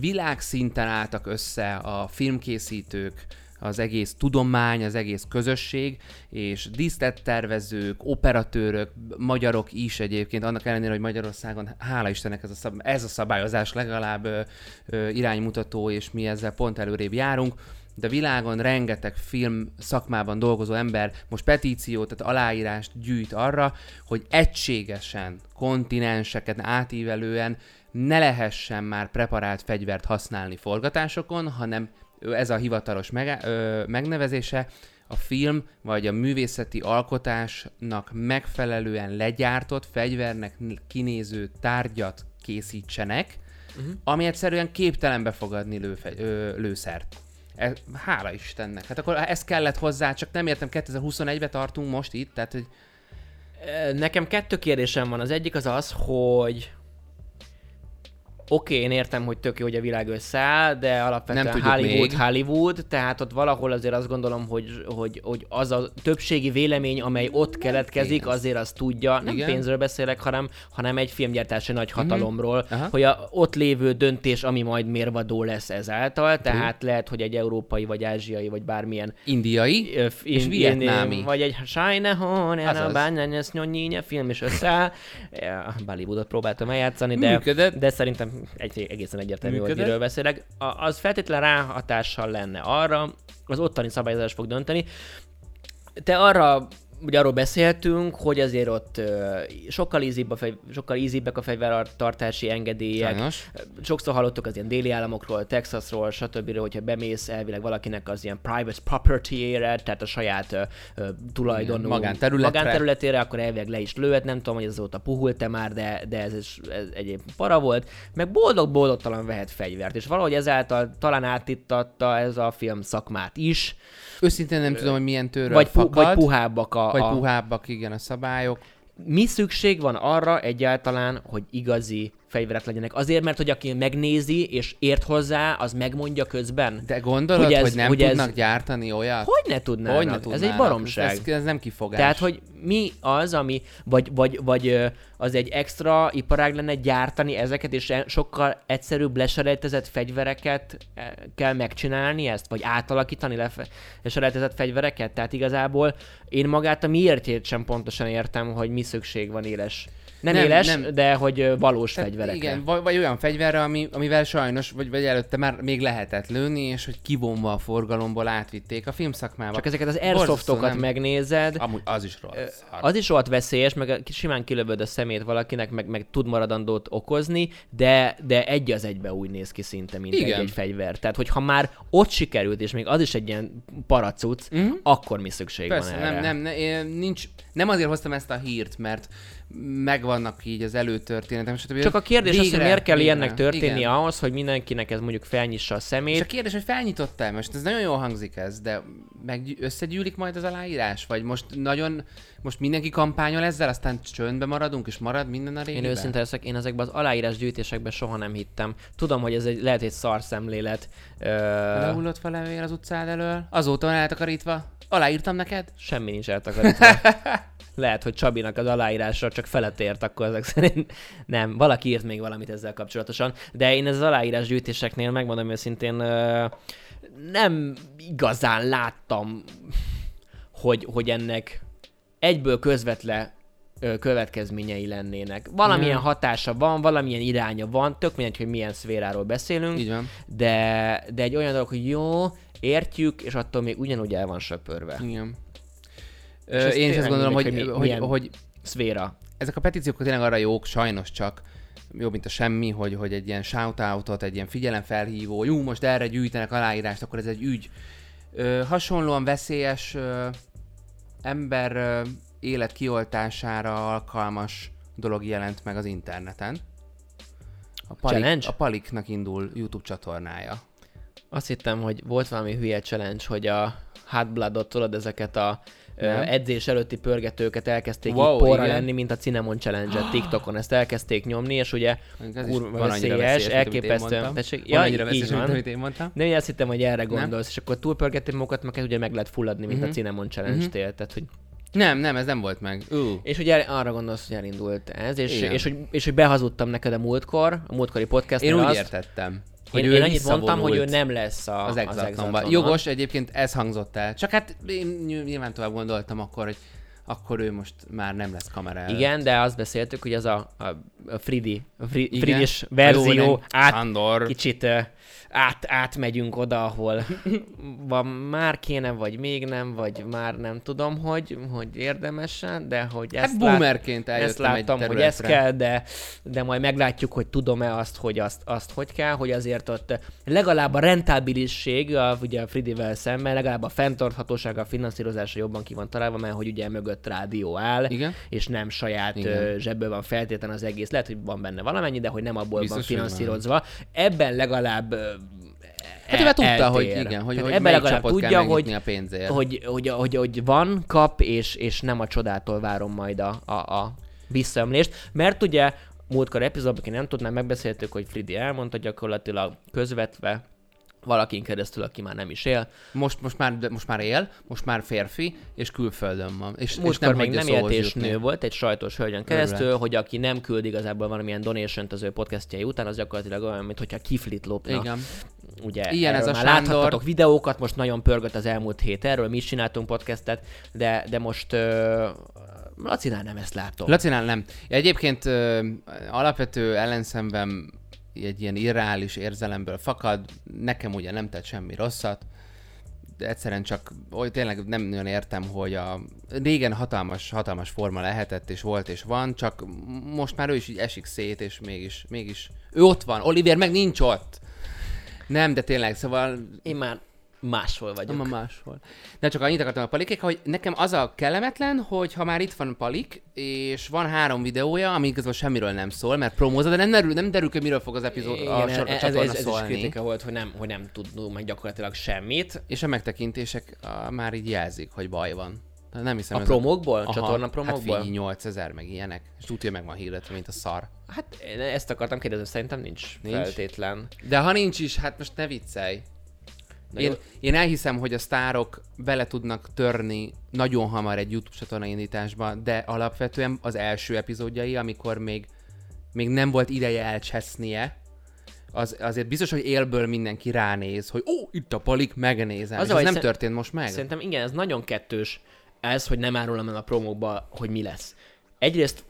világszinten álltak össze a filmkészítők, az egész tudomány, az egész közösség, és díszlettervezők, operatőrök, magyarok is egyébként, annak ellenére, hogy Magyarországon, hála Istennek ez a, szab- ez a szabályozás legalább ö, ö, iránymutató, és mi ezzel pont előrébb járunk, de világon rengeteg film szakmában dolgozó ember most petíciót, tehát aláírást gyűjt arra, hogy egységesen, kontinenseket átívelően ne lehessen már preparált fegyvert használni forgatásokon, hanem ez a hivatalos mege, ö, megnevezése, a film vagy a művészeti alkotásnak megfelelően legyártott fegyvernek kinéző tárgyat készítsenek, uh-huh. ami egyszerűen képtelen befogadni lőfe- ö, lőszert. E, hála Istennek. Hát akkor ez kellett hozzá, csak nem értem, 2021-ben tartunk most itt, tehát hogy... Nekem kettő kérdésem van. Az egyik az az, hogy oké, okay, én értem, hogy tök jó, hogy a világ összeáll, de alapvetően nem Hollywood, még. Hollywood, tehát ott valahol azért azt gondolom, hogy, hogy, hogy az a többségi vélemény, amely ott nem keletkezik, pénz. azért azt tudja, nem Igen. pénzről beszélek, hanem, hanem egy filmgyártási nagy mhm. hatalomról, uh-huh. hogy a ott lévő döntés, ami majd mérvadó lesz ezáltal, tehát uh-huh. lehet, hogy egy európai, vagy ázsiai, vagy bármilyen indiai, és in, vietnámi. Vagy egy Sajne Hon, film is összeáll. Bollywoodot próbáltam eljátszani, de, de szerintem egy, egészen egyértelmű, Működött. hogy miről beszélek. A, az feltétlen ráhatással lenne arra, az ottani szabályozás fog dönteni. Te arra ugye arról beszéltünk, hogy azért ott sokkal, easybb a fegy, sokkal easybbek a fegyvertartási engedélyek. Sajnos. Sokszor hallottuk az ilyen déli államokról, Texasról, stb. hogyha bemész elvileg valakinek az ilyen private property-ére, tehát a saját uh, tulajdonú magánterületre. magánterületére, akkor elvileg le is lőhet, nem tudom, hogy ez azóta puhult-e már, de, de ez, ez, ez egyéb para volt. Meg boldog-boldogtalan vehet fegyvert, és valahogy ezáltal talán átittatta ez a film szakmát is. Őszintén nem tudom, hogy milyen tőről vagy, fakad. vagy puhábbak a... Vagy a... puhábbak, igen, a szabályok. Mi szükség van arra egyáltalán, hogy igazi fegyverek legyenek. Azért, mert hogy aki megnézi és ért hozzá, az megmondja közben. De gondolod, hogy, ez, hogy nem hogy tudnak ez... gyártani olyat? Hogy ne tudnának? Hogy ne tudnának? Ez egy baromság. Ez, ez nem kifogás. Tehát, hogy mi az, ami, vagy, vagy, vagy az egy extra iparág lenne gyártani ezeket, és e- sokkal egyszerűbb leselejtezett fegyvereket e, kell megcsinálni ezt, vagy átalakítani leselejtezett fegyvereket? Tehát igazából én magát a miértjét sem pontosan értem, hogy mi szükség van éles nem, nem éles, nem. de hogy valós Tehát fegyverekre. Igen, vagy, vagy olyan fegyverre, ami, amivel sajnos, vagy, vagy előtte már még lehetett lőni, és hogy kivonva a forgalomból átvitték a filmszakmába. Csak ezeket az airsoftokat nem... megnézed. Amúgy az is rohadt. Az is rohadt veszélyes, meg simán kilövöd a szemét valakinek, meg, meg tud maradandót okozni, de, de egy az egybe úgy néz ki szinte, mint egy, egy fegyver. Tehát, hogyha már ott sikerült, és még az is egy ilyen paracuc, uh-huh. akkor mi szükség Persze, van erre? Nem, nem, nem, nincs, nem azért hoztam ezt a hírt, mert megvannak így az előtörténetem. Stb. Csak a kérdés végre, az, hogy miért kell végre, ilyennek történni igen. ahhoz, hogy mindenkinek ez mondjuk felnyissa a szemét. És a kérdés, hogy felnyitotta most ez nagyon jól hangzik ez, de meg összegyűlik majd az aláírás? Vagy most nagyon, most mindenki kampányol ezzel, aztán csöndbe maradunk, és marad minden a régiben? Én őszinte leszek, én ezekben az aláírás gyűjtésekben soha nem hittem. Tudom, hogy ez egy, lehet egy szar szemlélet. Ö... Lehullott fel levél az utcád elől? Azóta van eltakarítva? Aláírtam neked? Semmi nincs eltakarítva. (laughs) lehet, hogy Csabinak az aláírásra csak felett ért, akkor ezek szerint nem, valaki írt még valamit ezzel kapcsolatosan, de én ez az aláírás gyűjtéseknél megmondom őszintén, nem igazán láttam, hogy, hogy ennek egyből közvetlen következményei lennének. Valamilyen hmm. hatása van, valamilyen iránya van, tök mindegy, hogy milyen szféráról beszélünk, Így van. De, de egy olyan dolog, hogy jó, értjük, és attól még ugyanúgy el van söpörve. Igen. Ö, én is azt gondolom, hogy, hogy, hogy, hogy szféra. Ezek a petíciók tényleg arra jók, sajnos csak jobb, mint a semmi, hogy, hogy egy ilyen shoutoutot, egy ilyen figyelemfelhívó, jó, most erre gyűjtenek aláírást, akkor ez egy ügy. Ö, hasonlóan veszélyes ö, ember ö, élet kioltására alkalmas dolog jelent meg az interneten. A, Palik, challenge? a Paliknak indul YouTube csatornája. Azt hittem, hogy volt valami hülye challenge, hogy a Hot Bloodot tudod ezeket a nem. edzés előtti pörgetőket elkezdték wow, így porra lenni, mint a Cinnamon Challenge-et TikTokon. Ezt elkezdték nyomni, és ugye kurva veszélyes, elképesztően. Ja, így veszélyes, van. amit én mondtam. De én azt hittem, hogy erre gondolsz, és akkor túlpörgetni magukat, meg ugye meg lehet fulladni, mint uh-huh. a mhm. Cinnamon Challenge-tél. Uh-huh. Tehát, hogy nem, nem, ez nem volt meg. Uh. És ugye arra gondolsz, hogy elindult ez, és, és, és, hogy, és hogy behazudtam neked a múltkor, a múltkori podcast Én úgy azt, értettem Én, ő én annyit mondtam, hogy ő nem lesz a, az exatlanon. Jogos, egyébként ez hangzott el. Csak hát én ny- nyilván tovább gondoltam akkor, hogy akkor ő most már nem lesz kamera előtt. Igen, de azt beszéltük, hogy az a, a, a Fridi, a Fri. Fridis verzió át, Sándor. kicsit át, átmegyünk oda, ahol van már kéne, vagy még nem, vagy már nem tudom, hogy, hogy érdemesen, de hogy ezt, Hát lát, boomerként ezt eljöttem láttam, hogy ezt területre. kell, de, de majd meglátjuk, hogy tudom-e azt, hogy azt, azt hogy kell, hogy azért ott legalább a rentábilisség, a, ugye a Fridivel szemben, legalább a fenntarthatóság, a finanszírozása jobban ki van találva, mert hogy ugye mögött rádió áll, Igen. és nem saját Igen. zsebből van feltétlen az egész. Lehet, hogy van benne valamennyi, de hogy nem abból Biztos, van finanszírozva. Ebben legalább Hát ő már tudta, eltér. hogy igen, hogy, Tehát hogy ebben legalább tudja, kell hogy, a pénzért. hogy, hogy, hogy, hogy van, kap, és, és nem a csodától várom majd a, a, a visszaömlést. Mert ugye múltkor epizódban, aki nem tudná, megbeszéltük, hogy Fridi elmondta gyakorlatilag közvetve valakin keresztül, aki már nem is él. Most, most, már, most már él, most már férfi, és külföldön van. És, és Múltkor nem még nem élt és nő volt, egy sajtos hölgyön keresztül, hogy aki nem küld igazából valamilyen donation az ő podcastjai után, az gyakorlatilag olyan, mintha kiflit lopna. Igen. Ugye Ilyen ez a már Sándor. láthattatok videókat, most nagyon pörgött az elmúlt hét erről, mi is csináltunk podcastet, de, de most uh, Lacinál nem ezt látom. Lacinál nem. Egyébként ö, alapvető ellenszemben egy ilyen irreális érzelemből fakad, nekem ugye nem tett semmi rosszat, de egyszerűen csak, hogy tényleg nem nagyon értem, hogy a régen hatalmas, hatalmas forma lehetett, és volt, és van, csak most már ő is így esik szét, és mégis, mégis ő ott van, Oliver meg nincs ott. Nem, de tényleg, szóval Én már máshol vagyok. nem a máshol. De csak annyit akartam a palikék, hogy nekem az a kellemetlen, hogy ha már itt van palik, és van három videója, ami igazából semmiről nem szól, mert promózza, de nem derül, nem derül ki, miről fog az epizód, a, Igen, sor, a ez, ez, csatorna ez, ez is kritika volt, hogy nem, hogy nem tudunk meg gyakorlatilag semmit. És a megtekintések a, már így jelzik, hogy baj van. Nem hiszem, A ez promókból? A csatorna promókból? Hát figyelj, 8000 meg ilyenek. És tudja, meg van hirdetve, mint a szar. Hát én ezt akartam kérdezni, szerintem nincs, Nincs? nincs. feltétlen. De ha nincs is, hát most ne viccelj. Én, jó. én elhiszem, hogy a sztárok bele tudnak törni nagyon hamar egy YouTube csatorna indításba, de alapvetően az első epizódjai, amikor még, még nem volt ideje elcsesznie, az, azért biztos, hogy élből mindenki ránéz, hogy ó, itt a palik, megnézem. Az Az, nem szer- történt most meg. Szerintem igen, ez nagyon kettős ez, hogy nem árulom el a promókba, hogy mi lesz. Egyrészt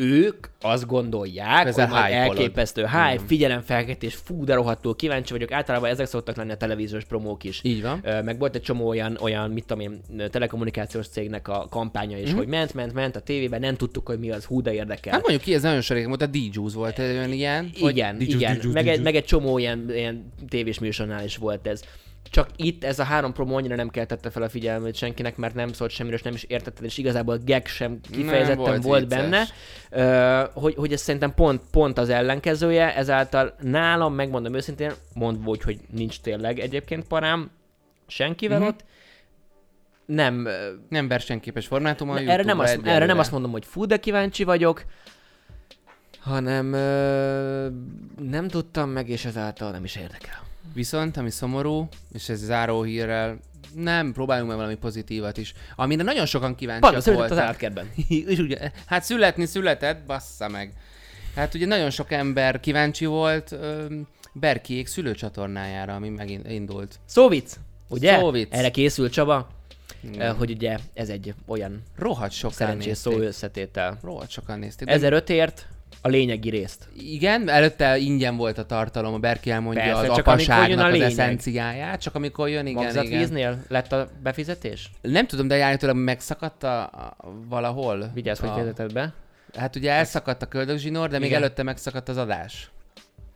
ők azt gondolják, Ezzel hogy majd elképesztő hype, figyelemfelkeltés, fú, de rohadtul kíváncsi vagyok. Általában ezek szoktak lenni a televíziós promók is. Így van. Meg volt egy csomó olyan, olyan mit tudom én, telekommunikációs cégnek a kampánya is, Mhm. hogy ment, ment, ment a tévében, nem tudtuk, hogy mi az, hú, de érdekel. Hát mondjuk ki, ez nagyon sorék volt, a D-Juice volt egy olyan ilyen. Igen, igen. Meg, egy, meg egy csomó ilyen, ilyen tévés műsornál is volt ez. Csak itt ez a három promó annyira nem keltette fel a figyelmét senkinek, mert nem szólt semmiről, és nem is értetted, és igazából a gag sem kifejezetten volt volt, vicces. benne. Ö, hogy, hogy ez szerintem pont, pont az ellenkezője, ezáltal nálam, megmondom őszintén, mondva úgy, hogy nincs tényleg egyébként parám senkivel Mhm. ott, nem, Nem versenyképes formátum a erre, nem azt, erre nem azt mondom, hogy fú, de kíváncsi vagyok, hanem ö, nem tudtam meg, és ezáltal nem is érdekel. Viszont, ami szomorú, és ez záró hírrel, nem, próbáljunk meg valami pozitívat is. Amire nagyon sokan kíváncsiak Panda született az voltak. állatkertben. és (laughs) ugye, hát születni született, bassza meg. Hát ugye nagyon sok ember kíváncsi volt Berkiék szülőcsatornájára, ami megindult. Szóvic, ugye? Szóvic. Erre készült Csaba, Igen. ö, hogy ugye ez egy olyan Rohadt sokan szerencsés szó nézték. összetétel. Rohadt sokan nézték. De 1005 ért a lényegi részt. Igen, előtte ingyen volt a tartalom, a Berki elmondja Persze, az csak jön a apaságnak az eszenciáját, csak amikor jön, igen, igen. Magzatvíznél lett a befizetés? Nem tudom, de állítólag megszakadt a, a, valahol. Vigyázz, hogy a, fejezeted be. Hát ugye elszakadt a köldögzsinór, de még Igen. előtte megszakadt az adás.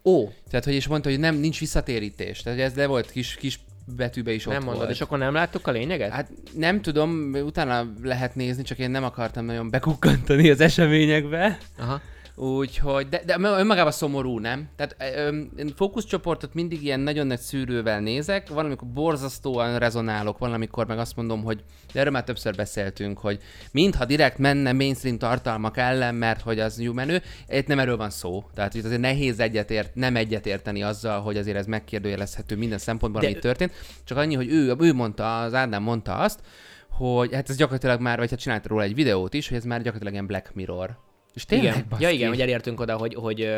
Ó, Tehát, hogy is mondta, hogy nem, nincs visszatérítés. Tehát ez le volt kis, kis betűbe is nem ott mondod, volt. és akkor nem láttuk a lényeget? Hát nem tudom, utána lehet nézni, csak én nem akartam nagyon bekukkantani az eseményekbe. Aha. Úgyhogy, de, de önmagában szomorú, nem? Tehát ö, én fókuszcsoportot mindig ilyen nagyon nagy szűrővel nézek, valamikor borzasztóan rezonálok, valamikor meg azt mondom, hogy de erről már többször beszéltünk, hogy mintha direkt menne mainstream tartalmak ellen, mert hogy az jó menő, itt nem erről van szó. Tehát itt azért nehéz egyetért, nem egyetérteni azzal, hogy azért ez megkérdőjelezhető minden szempontból, De- ami történt. Csak annyi, hogy ő, ő mondta, az Ádám mondta azt, hogy hát ez gyakorlatilag már, vagy hát csinált róla egy videót is, hogy ez már gyakorlatilag ilyen Black Mirror. És tényleg, igen. Ja igen, hogy elértünk oda, hogy, hogy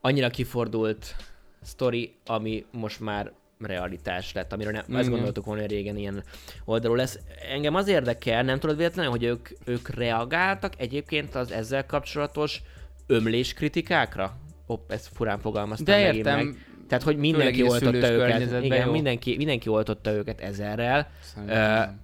annyira kifordult sztori, ami most már realitás lett, amiről nem, azt Igen. gondoltuk volna, hogy régen ilyen oldalról lesz. Engem az érdekel, nem tudod véletlenül, hogy ők, ők reagáltak egyébként az ezzel kapcsolatos ömlés kritikákra? Hopp, ezt furán fogalmaztam De értem, meg. Tehát, hogy mindenki oltotta őket. Igen, jó. mindenki, mindenki oltotta őket ezerrel. Szerintem.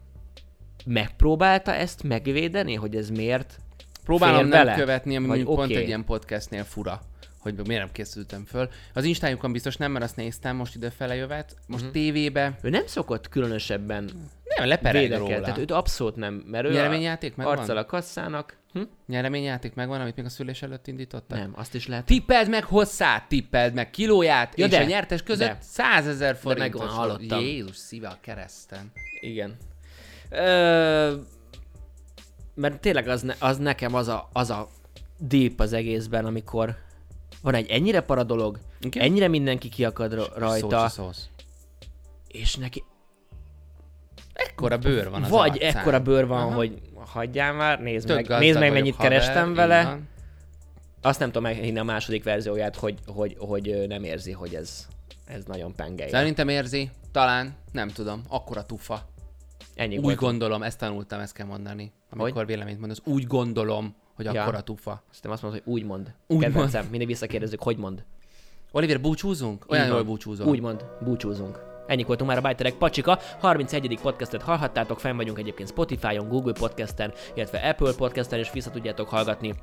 Megpróbálta ezt megvédeni, hogy ez miért Próbálom nem vele? követni, ami mondjuk pont oké. egy ilyen podcastnél fura hogy miért nem készültem föl. Az Instájukon biztos nem, mert azt néztem most ide jövet. Most Mhm. tévébe Ő nem szokott különösebben nem lepereg védekedni, róla. tehát őt abszolút nem, mert ő Nyereményjáték megvan? arccal a kasszának. Hm? Nyereményjáték megvan, amit még a szülés előtt indítottak? Nem, azt is lehet. Tippeld meg hosszát, tippeld meg kilóját, Ja, és de, a nyertes között de. 100 ezer megvan, forintos. hallottam. Jézus szíve a kereszten. Igen. Ö, mert tényleg az, ne, az nekem az a, az a deep az egészben, amikor van egy ennyire para dolog, Igen? ennyire mindenki kiakad ra- rajta, Szócsi szósz. és neki Ekkora bőr van az vagy arcán. ekkora bőr van, Aha. hogy hagyjál már, nézd Tök meg, nézd meg mennyit haver, kerestem vele. van. Azt nem tudom meghinni a második verzióját, hogy, hogy, hogy nem érzi, hogy ez, ez nagyon pengelje. Szerintem érzi, talán, nem tudom, akkora tufa. Ennyi Úgy volt. gondolom, ezt tanultam, ezt kell mondani. Amikor véleményt mondasz, úgy gondolom, hogy Ja. akkora tufa. Aztán azt mondod, hogy úgy mond. Úgy Kedvencem, (laughs) mindig visszakérdezzük, hogy mond. Oliver, búcsúzunk? Olyan jól búcsúzol. Úgy mond, búcsúzunk. Ennyi voltunk már a Bajterek Pacsika. 31. podcastet hallhattátok, fenn vagyunk egyébként Spotify-on, Google Podcasten, illetve Apple Podcasten, és vissza tudjátok hallgatni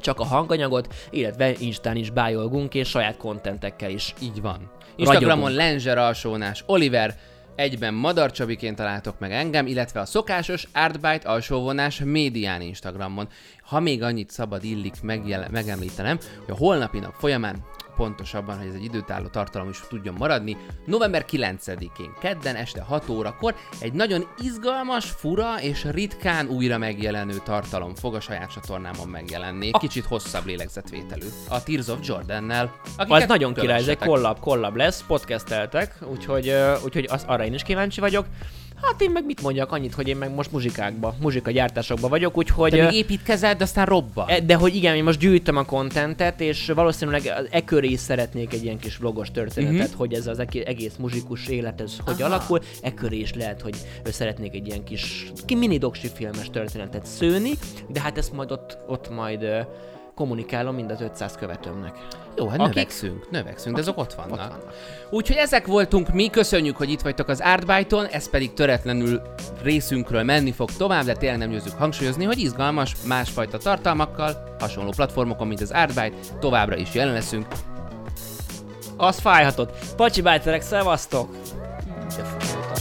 csak a hanganyagot, illetve Instán is bájolgunk, és saját kontentekkel is. Így van. Instagramon. Lenzer alsónás Oliver, egyben Madar Csabiként találtok meg engem, illetve a szokásos Artbyte alsóvonás médián Instagramon. Ha még annyit szabad illik megjel- megemlítenem, hogy a holnapi nap folyamán pontosabban, hogy ez egy időtálló tartalom is tudjon maradni, november 9-én, kedden este 6 órakor egy nagyon izgalmas, fura és ritkán újra megjelenő tartalom fog a saját csatornámon megjelenni. Kicsit hosszabb lélegzetvételű. A Tears of Jordannel. Az akiket nagyon király, ez egy kollab, kollab lesz, podcasteltek, úgyhogy, úgyhogy az, arra én is kíváncsi vagyok. Hát én meg mit mondjak, annyit, hogy én meg most muzsikákba, muzsika gyártásokba vagyok, úgyhogy... Te még építkezel, de aztán robban. E, De hogy igen, én most gyűjtöm a kontentet, és valószínűleg e köré is szeretnék egy ilyen kis vlogos történetet, uh-huh. hogy ez az egész muzsikus élet, ez hogy Aha. alakul, e köré is lehet, hogy szeretnék egy ilyen kis ki mini doksi filmes történetet szőni, de hát ezt majd ott, ott majd kommunikálom mind az 500 követőmnek. Jó, hát Akik- növekszünk, növekszünk, de azok ott vannak. Ott vannak. Úgyhogy ezek voltunk mi, köszönjük, hogy itt vagytok az Artbyte-on, ez pedig töretlenül részünkről menni fog tovább, de tényleg nem győzzük hangsúlyozni, hogy izgalmas, másfajta tartalmakkal, hasonló platformokon, mint az Artbyte, továbbra is jelen leszünk. Az fájhatott. Pacsi bájterek, szevasztok! De fújoltat.